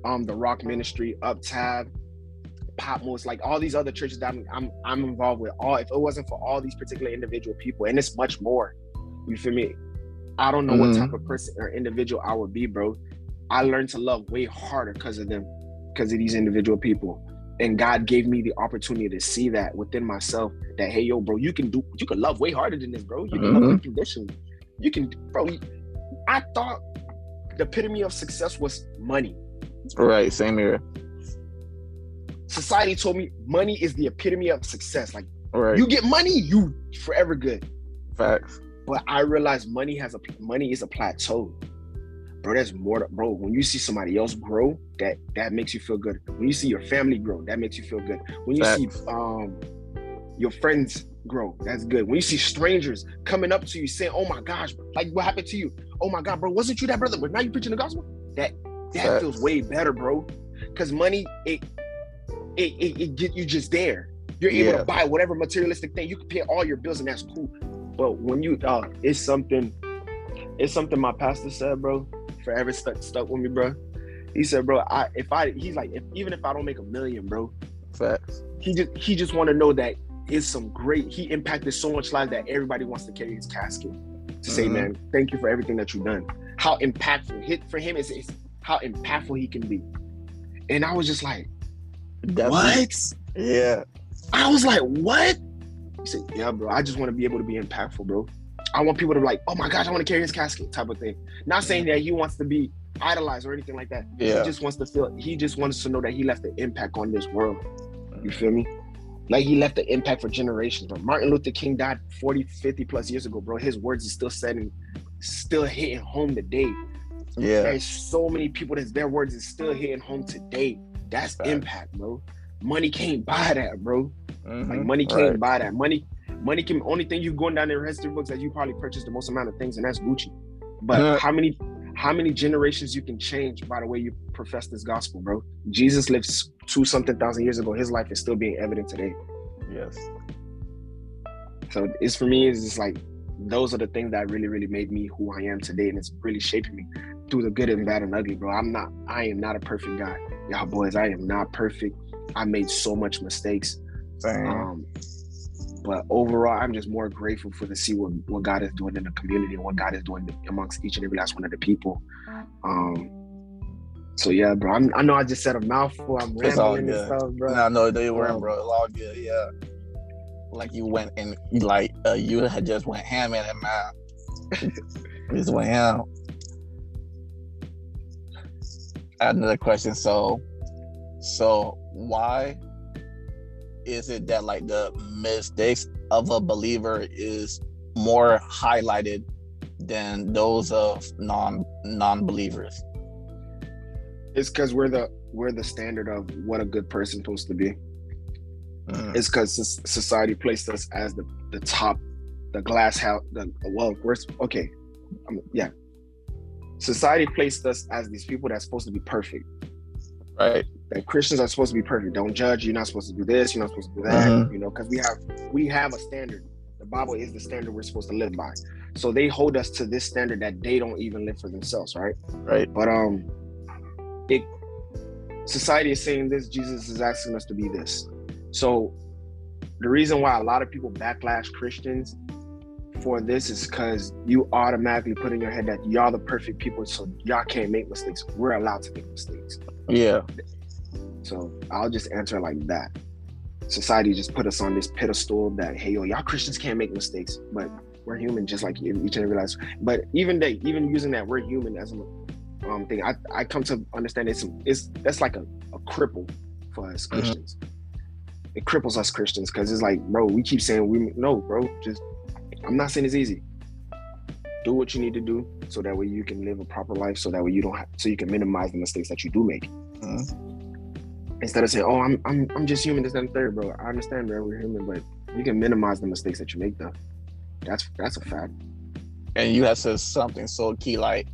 um, the Rock Ministry, UpTab, Patmos, like all these other churches that I'm, I'm I'm involved with. All if it wasn't for all these particular individual people, and it's much more. You feel me? I don't know mm-hmm. what type of person or individual I would be, bro. I learned to love way harder because of them, because of these individual people. And God gave me the opportunity to see that within myself that, hey, yo, bro, you can do, you can love way harder than this, bro. You can mm-hmm. love unconditionally. You can, bro. I thought the epitome of success was money. Right. Same here. Society told me money is the epitome of success. Like, right. you get money, you forever good. Facts. But I realized money has a money is a plateau bro, that's more bro. When you see somebody else grow, that that makes you feel good. When you see your family grow, that makes you feel good. When you see um your friends grow, that's good. When you see strangers coming up to you saying, "Oh my gosh, like what happened to you? Oh my god, bro, wasn't you that brother? But now you preaching the gospel." That that feels way better, bro. Because money, it it, it it get you just there. You're able yeah. to buy whatever materialistic thing. You can pay all your bills, and that's cool. But when you uh, it's something, it's something my pastor said, bro forever stuck stuck with me, bro. He said, bro, I if I he's like, if, even if I don't make a million, bro, facts. He just he just want to know that is some great. He impacted so much life that everybody wants to carry his casket to mm-hmm. say, man, thank you for everything that you've done. How impactful hit for him is, is how impactful he can be. And I was just like, Definitely. what? Yeah. I was like, what? He said, yeah, bro. I just want to be able to be impactful, bro. I want people to be like, oh my gosh, I want to carry his casket type of thing. Not saying that he wants to be idolized or anything like that. Yeah. He just wants to feel, he just wants to know that he left an impact on this world. You feel me? Like he left an impact for generations, bro. Martin Luther King died 40, 50 plus years ago, bro. His words is still setting, still hitting home today. Yeah. There's so many people that their words is still hitting home today. That's impact, bro. Money can't buy that, bro. Mm-hmm. Like money can't right. buy that. Money money can only thing you going down their history books that you probably purchased the most amount of things, and that's Gucci. But uh, how many how many generations you can change by the way you profess this gospel, bro? Jesus lived two something thousand years ago. His life is still being evident today. Yes. So it's for me, it's just like those are the things that really, really made me who I am today, and it's really shaping me through the good and bad and ugly, bro. I'm not, I am not a perfect guy, y'all boys. I am not perfect. I made so much mistakes. Same. Um, but overall, I'm just more grateful for to see what, what God is doing in the community and what God is doing amongst each and every last one of the people. Um, so yeah, bro. I'm, i know I just said a mouthful. I'm rambling and stuff, bro. Nah, no, they weren't, um, bro. It's all good. Yeah. Like you went and like uh, you had just went ham in that mouth. just went ham. Another question. So, so why is it that like the mistakes of a believer is more highlighted than those of non non-believers? It's because we're the we're the standard of what a good person's supposed to be. Mm. It's because society placed us as the the top, the glass house. The well, we're okay. Um, yeah, society placed us as these people that's supposed to be perfect. Right that Christians are supposed to be perfect. Don't judge. You're not supposed to do this. You're not supposed to do that. Mm-hmm. You know, because we have we have a standard. The Bible is the standard we're supposed to live by. So they hold us to this standard that they don't even live for themselves, right? Right. But um, it society is saying this. Jesus is asking us to be this. So the reason why a lot of people backlash Christians for this is because you automatically put in your head that y'all the perfect people, so y'all can't make mistakes. We're allowed to make mistakes. Yeah. So I'll just answer like that. Society just put us on this pedestal that hey yo y'all Christians can't make mistakes, but we're human just like each and every last. But even that, even using that we're human as a um thing, I I come to understand it's it's that's like a, a cripple for us mm-hmm. Christians. Mm-hmm. It cripples us Christians because it's like bro we keep saying we no bro just I'm not saying it's easy. Do what you need to do so that way you can live a proper life so that way you don't have so you can minimize the mistakes that you do make. Mm-hmm instead of saying, "Oh, I'm I'm I'm just human," this and third, bro. I understand, bro. We're human, but you can minimize the mistakes that you make, though. That's that's a fact. And you have said something so key, like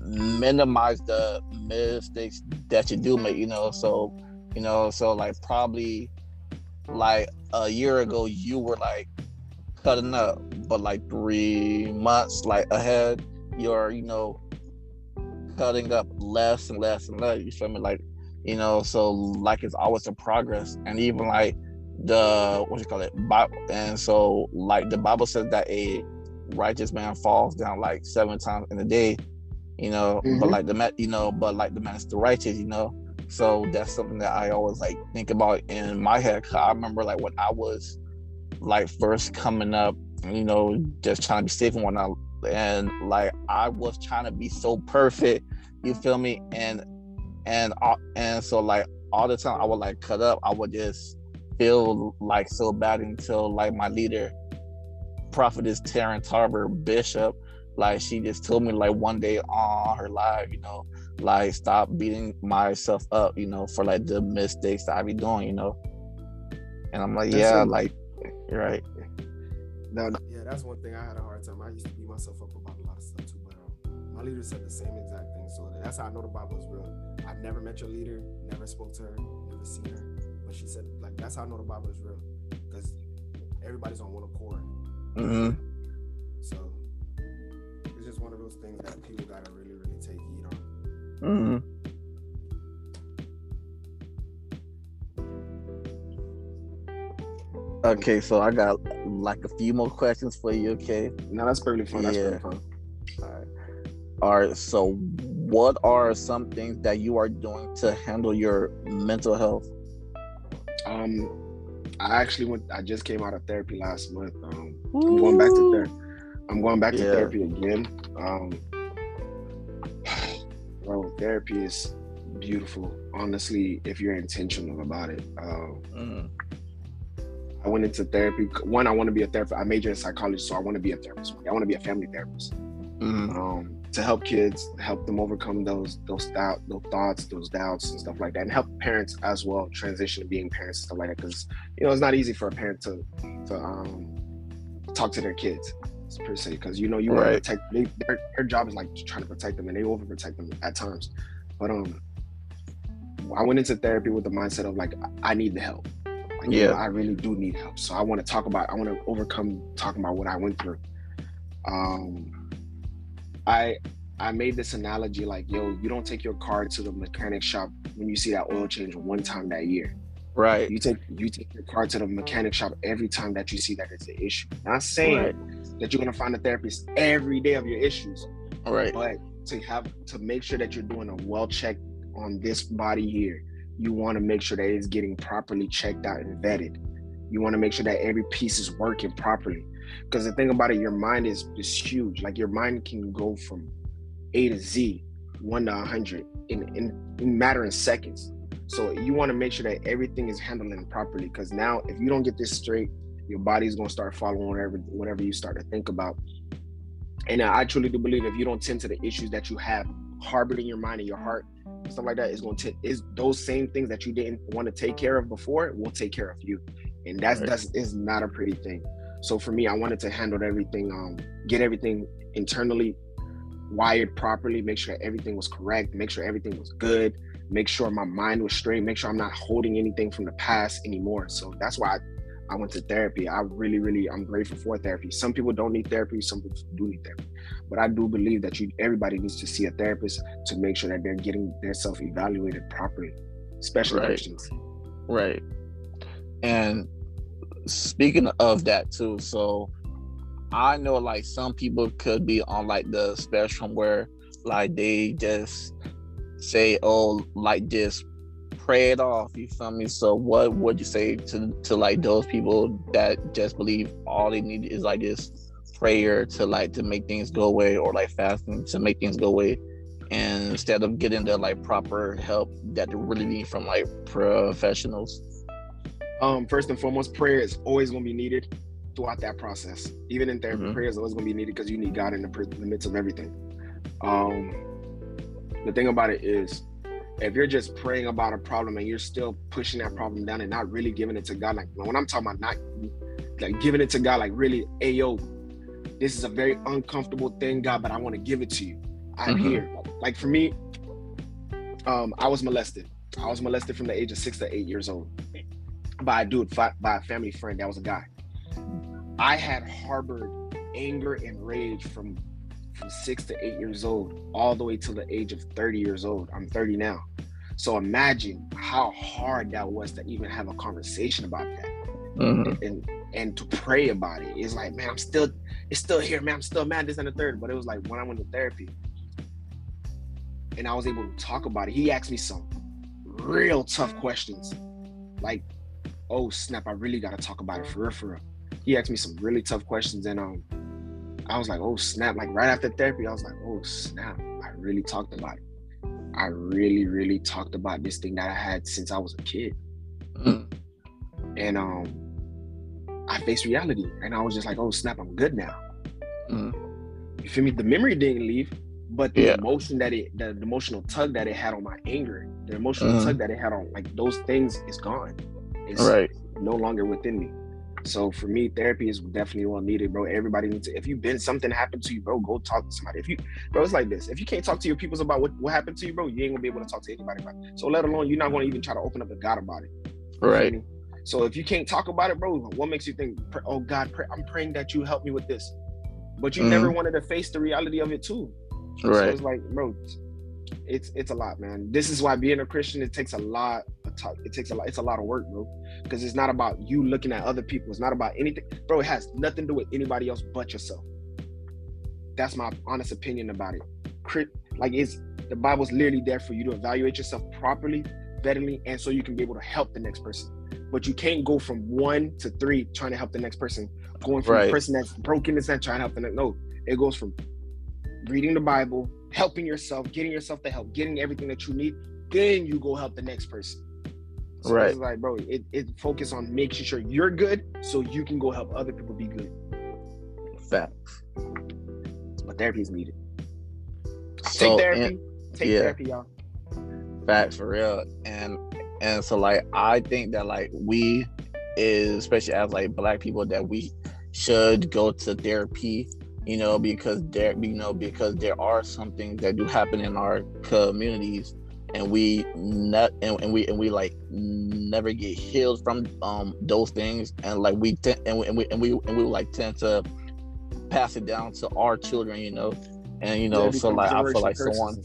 minimize the mistakes that you do make. You know, so you know, so like probably like a year ago, you were like cutting up, but like three months like ahead, you're you know cutting up less and less and less. You feel me? Like you know. So like it's always a progress, and even like the what you call it, Bible, and so like the Bible says that a righteous man falls down like seven times in a day, you know. Mm-hmm. But like the you know, but like the man is the righteous, you know. So that's something that I always like think about in my head. I remember like when I was like first coming up, you know, just trying to be safe and whatnot. And like I was trying to be so perfect, you feel me? And and uh, and so like all the time I would like cut up. I would just feel like so bad until like my leader, prophetess Terrence Harbor Bishop, like she just told me like one day on her live, you know, like stop beating myself up, you know, for like the mistakes that I be doing, you know. And I'm like, that's yeah, like you're right. No, yeah, that's one thing I had a hard time. I used to beat myself up about a lot of stuff too, but um, my leader said the same exact thing. So that's how I know the Bible is real. I've never met your leader, never spoke to her, never seen her, but she said like that's how I know the Bible is real because everybody's on one accord. Mm-hmm. So it's just one of those things that people gotta really, really take heed on. Mm-hmm. Okay, so I got like a few more questions for you. Okay. No, that's pretty fun. That's yeah. fun. All right. All right. So, what are some things that you are doing to handle your mental health? Um, I actually went. I just came out of therapy last month. Um, I'm going back to therapy. I'm going back to yeah. therapy again. Um, bro, therapy is beautiful. Honestly, if you're intentional about it. Um, mm I went into therapy. One, I want to be a therapist. I major in psychology, so I want to be a therapist. I want to be a family therapist mm-hmm. um, to help kids, help them overcome those those doubt, those thoughts, those doubts, and stuff like that, and help parents as well transition to being parents and stuff like that. Because you know it's not easy for a parent to to um, talk to their kids per se. Because you know you right. want to protect. They, their, their job is like trying to protect them, and they overprotect them at times. But um, I went into therapy with the mindset of like I need the help. Like, yeah, know, I really do need help. So I want to talk about. I want to overcome talking about what I went through. Um, I I made this analogy like, yo, you don't take your car to the mechanic shop when you see that oil change one time that year. Right. You take you take your car to the mechanic shop every time that you see that it's an issue. Not saying right. that you're gonna find a therapist every day of your issues. Right. But to have to make sure that you're doing a well check on this body here you want to make sure that it's getting properly checked out and vetted. You want to make sure that every piece is working properly. Because the thing about it, your mind is is huge. Like your mind can go from A to Z, one to hundred in, in in matter of seconds. So you want to make sure that everything is handling properly. Because now, if you don't get this straight, your body's gonna start following whatever whatever you start to think about. And I truly do believe if you don't tend to the issues that you have harbored in your mind and your heart, stuff like that is going to is those same things that you didn't want to take care of before will take care of you and that's right. that's is not a pretty thing so for me i wanted to handle everything um get everything internally wired properly make sure everything was correct make sure everything was good make sure my mind was straight make sure i'm not holding anything from the past anymore so that's why I, I went to therapy. I really, really, I'm grateful for therapy. Some people don't need therapy. Some people do need therapy. But I do believe that you, everybody needs to see a therapist to make sure that they're getting their self evaluated properly, especially right. Christians. Right. And speaking of that too, so I know like some people could be on like the spectrum where like they just say, oh, like this pray it off. You feel me? So what would you say to to like those people that just believe all they need is like this prayer to like to make things go away or like fasting to make things go away and instead of getting the like proper help that they really need from like professionals? Um, first and foremost, prayer is always going to be needed throughout that process. Even in therapy, mm-hmm. prayer is always going to be needed because you need God in the, the midst of everything. Um, the thing about it is, if you're just praying about a problem and you're still pushing that problem down and not really giving it to God, like when I'm talking about not like giving it to God, like really, hey yo, this is a very uncomfortable thing, God, but I want to give it to you. I'm mm-hmm. here. Like for me, um, I was molested. I was molested from the age of six to eight years old by a dude, by a family friend that was a guy. I had harbored anger and rage from from six to eight years old, all the way till the age of 30 years old. I'm 30 now. So imagine how hard that was to even have a conversation about that. Mm-hmm. And and to pray about it. It's like, man, I'm still it's still here, man. I'm still mad this and the third. But it was like when I went to therapy and I was able to talk about it, he asked me some real tough questions. Like, oh snap, I really gotta talk about it for real, for real. He asked me some really tough questions and um I was like, oh snap. Like right after therapy, I was like, oh snap. I really talked about it. I really, really talked about this thing that I had since I was a kid. Mm. And um I faced reality and I was just like, oh snap, I'm good now. Mm. You feel me? The memory didn't leave, but the yeah. emotion that it, the, the, emotional tug that it had on my anger, the emotional mm. tug that it had on like those things is gone. It's right. no longer within me. So for me, therapy is definitely well needed, bro. Everybody needs to. If you've been something happened to you, bro, go talk to somebody. If you, bro, it's like this. If you can't talk to your peoples about what, what happened to you, bro, you ain't gonna be able to talk to anybody about it. So let alone you're not gonna even try to open up to God about it. Right. So if you can't talk about it, bro, what makes you think, oh God, pray, I'm praying that you help me with this, but you mm-hmm. never wanted to face the reality of it too. Right. So it's like, bro, it's it's a lot, man. This is why being a Christian it takes a lot. It takes a lot. It's a lot of work, bro. Because it's not about you looking at other people. It's not about anything, bro. It has nothing to do with anybody else but yourself. That's my honest opinion about it. Like it's the Bible's literally there for you to evaluate yourself properly, betterly, and so you can be able to help the next person but you can't go from one to three trying to help the next person. Going from right. the person that's broken that trying to help the next. No, it goes from reading the Bible, helping yourself, getting yourself the help, getting everything that you need. Then you go help the next person. So right. It's like, bro, it, it focus on making sure you're good so you can go help other people be good. Facts. But therapy is needed. So, Take therapy. And, Take yeah. therapy, y'all. Facts for real. And and so like I think that like we is especially as like black people that we should go to therapy you know because there you know because there are some things that do happen in our communities and we not and, and, we and we like never get healed from um those things. And like we tend and we and we and we, and we like tend to pass it down to our children you know? And you know yeah, so like i feel like someone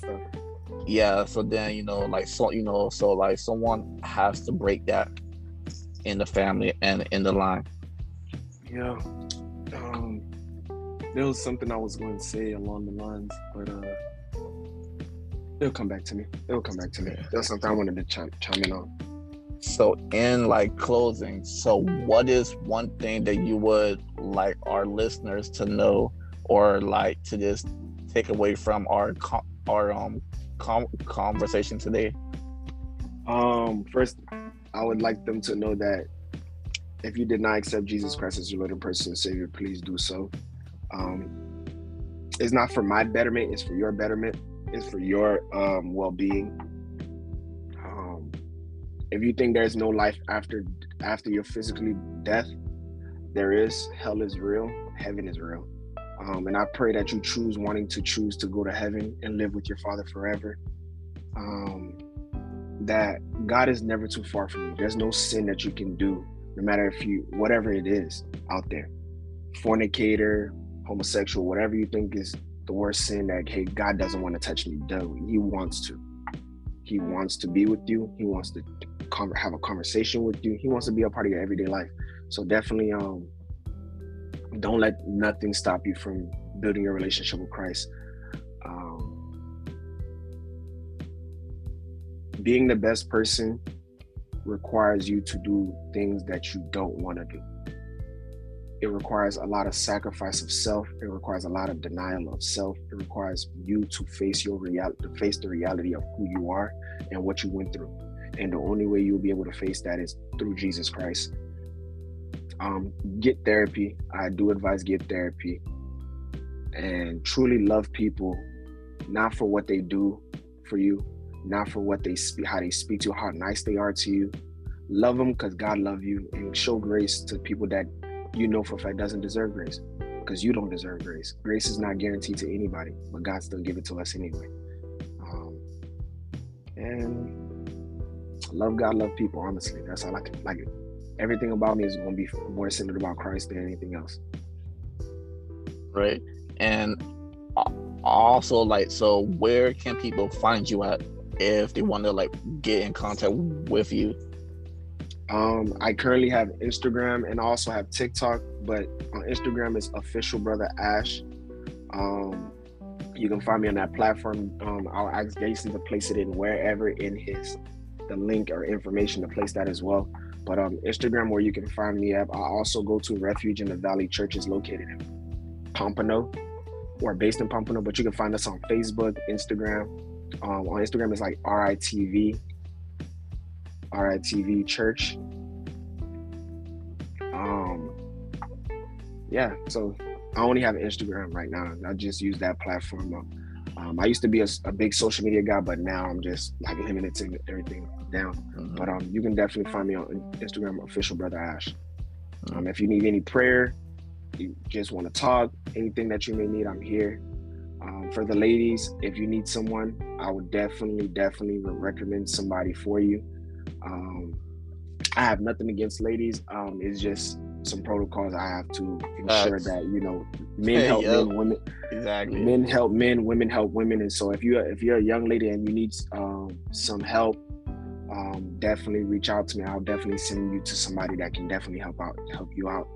yeah so then you know like so you know so like someone has to break that in the family and in the line. Yeah there was something i was going to say along the lines but uh it'll come back to me it'll come back to me that's something i wanted to chime, chime in on so in like closing so what is one thing that you would like our listeners to know or like to just take away from our our um com- conversation today? Um, first, I would like them to know that if you did not accept Jesus Christ as your Lord and personal Savior, please do so. Um, it's not for my betterment; it's for your betterment. It's for your um, well-being. Um, if you think there's no life after after your physically death, there is. Hell is real. Heaven is real. Um, and I pray that you choose wanting to choose to go to heaven and live with your Father forever. Um, that God is never too far from you. There's no sin that you can do, no matter if you, whatever it is out there, fornicator, homosexual, whatever you think is the worst sin that, hey, God doesn't want to touch me. No, He wants to. He wants to be with you. He wants to have a conversation with you. He wants to be a part of your everyday life. So definitely, um, don't let nothing stop you from building your relationship with Christ. Um, being the best person requires you to do things that you don't want to do. It requires a lot of sacrifice of self. It requires a lot of denial of self. It requires you to face your reality, to face the reality of who you are and what you went through. And the only way you'll be able to face that is through Jesus Christ um, get therapy. I do advise get therapy and truly love people, not for what they do for you, not for what they speak, how they speak to you, how nice they are to you. Love them because God love you, and show grace to people that you know for a fact doesn't deserve grace, because you don't deserve grace. Grace is not guaranteed to anybody, but God still give it to us anyway. Um, and love God, love people. Honestly, that's all I can like. It everything about me is going to be more centered about Christ than anything else. Right. And also, like, so where can people find you at? if they want to like get in contact with you? Um, I currently have Instagram and also have TikTok, but on Instagram is official brother Ash. Um, you can find me on that platform. Um, I'll ask Jason to place it in wherever in his the link or information to place that as well. But um, Instagram, where you can find me at. I also go to Refuge in the Valley Church is located in Pompano, or based in Pompano. But you can find us on Facebook, Instagram. Um, on Instagram, it's like RITV, RITV Church. Um, yeah, so I only have Instagram right now. I just use that platform. Um, I used to be a, a, big social media guy, but now I'm just like limiting it to everything down. Mm-hmm. But um, you can definitely find me on Instagram, official brother Ash. Mm-hmm. Um, if you need any prayer, you just want to talk, anything that you may need, I'm here. Um, for the ladies, if you need someone, I would definitely, definitely recommend somebody for you. Um, I have nothing against ladies. Um, it's just some protocols I have to ensure that you know men help men, women. Exactly. Men help men, women help women, and so if you if you're a young lady and you need um, some help, um, definitely reach out to me. I'll definitely send you to somebody that can definitely help out, help you out.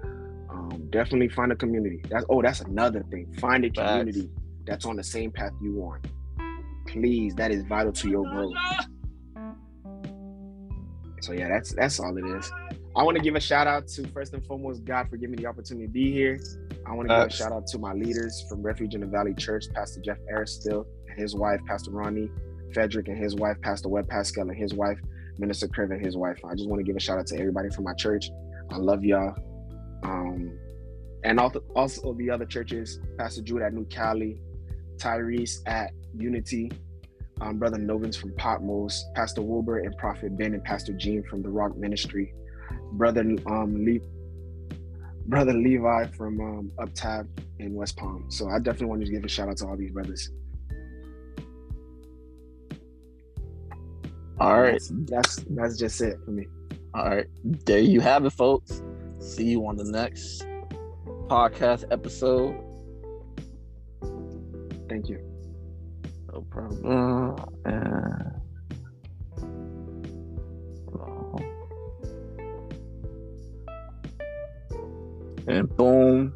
Um, definitely find a community. That's oh, that's another thing. Find a community that's on the same path you on. Please, that is vital to your growth. So yeah, that's that's all it is. I want to give a shout out to first and foremost God for giving me the opportunity to be here. I want to give a shout out to my leaders from Refuge in the Valley Church, Pastor Jeff Aristill and his wife, Pastor Ronnie Frederick and his wife, Pastor Webb Pascal and his wife, Minister Criv and his wife. I just want to give a shout out to everybody from my church. I love y'all. Um, and also, also the other churches, Pastor Jude at New Cali, Tyrese at Unity, um, Brother Novins from Patmos, Pastor Wilbur and Prophet Ben and Pastor Gene from the Rock Ministry, Brother um, Brother Levi from um, Uptab in West Palm. So I definitely wanted to give a shout out to all these brothers. All right, that's, that's that's just it for me. All right, there you have it, folks. See you on the next podcast episode. Thank you. No problem. and uh, boom